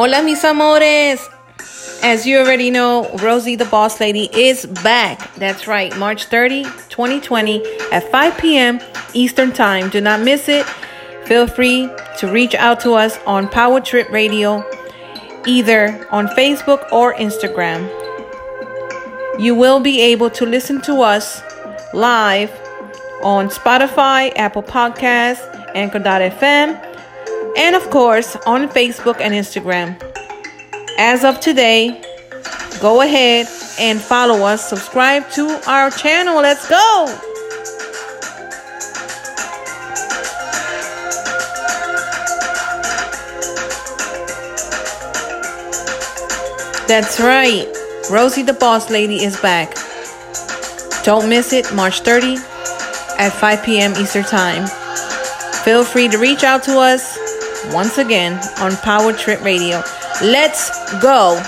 Hola, mis amores. As you already know, Rosey the Boss Lady is back. That's right, March 30, 2020 at 5 p.m. Eastern Time. Do not miss it. Feel free to reach out to us on Power Trip Radio, either on Facebook or Instagram. You will be able to listen to us live on Spotify, Apple Podcasts, Anchor.fm, and of course on Facebook and Instagram. As of today, go ahead and follow us, subscribe to our channel. Let's go! That's right. Rosey the Boss Lady is back. Don't miss it, March 30 at 5 p.m. Eastern Time. Feel free to reach out to us once again on Power Trip Radio. Let's go.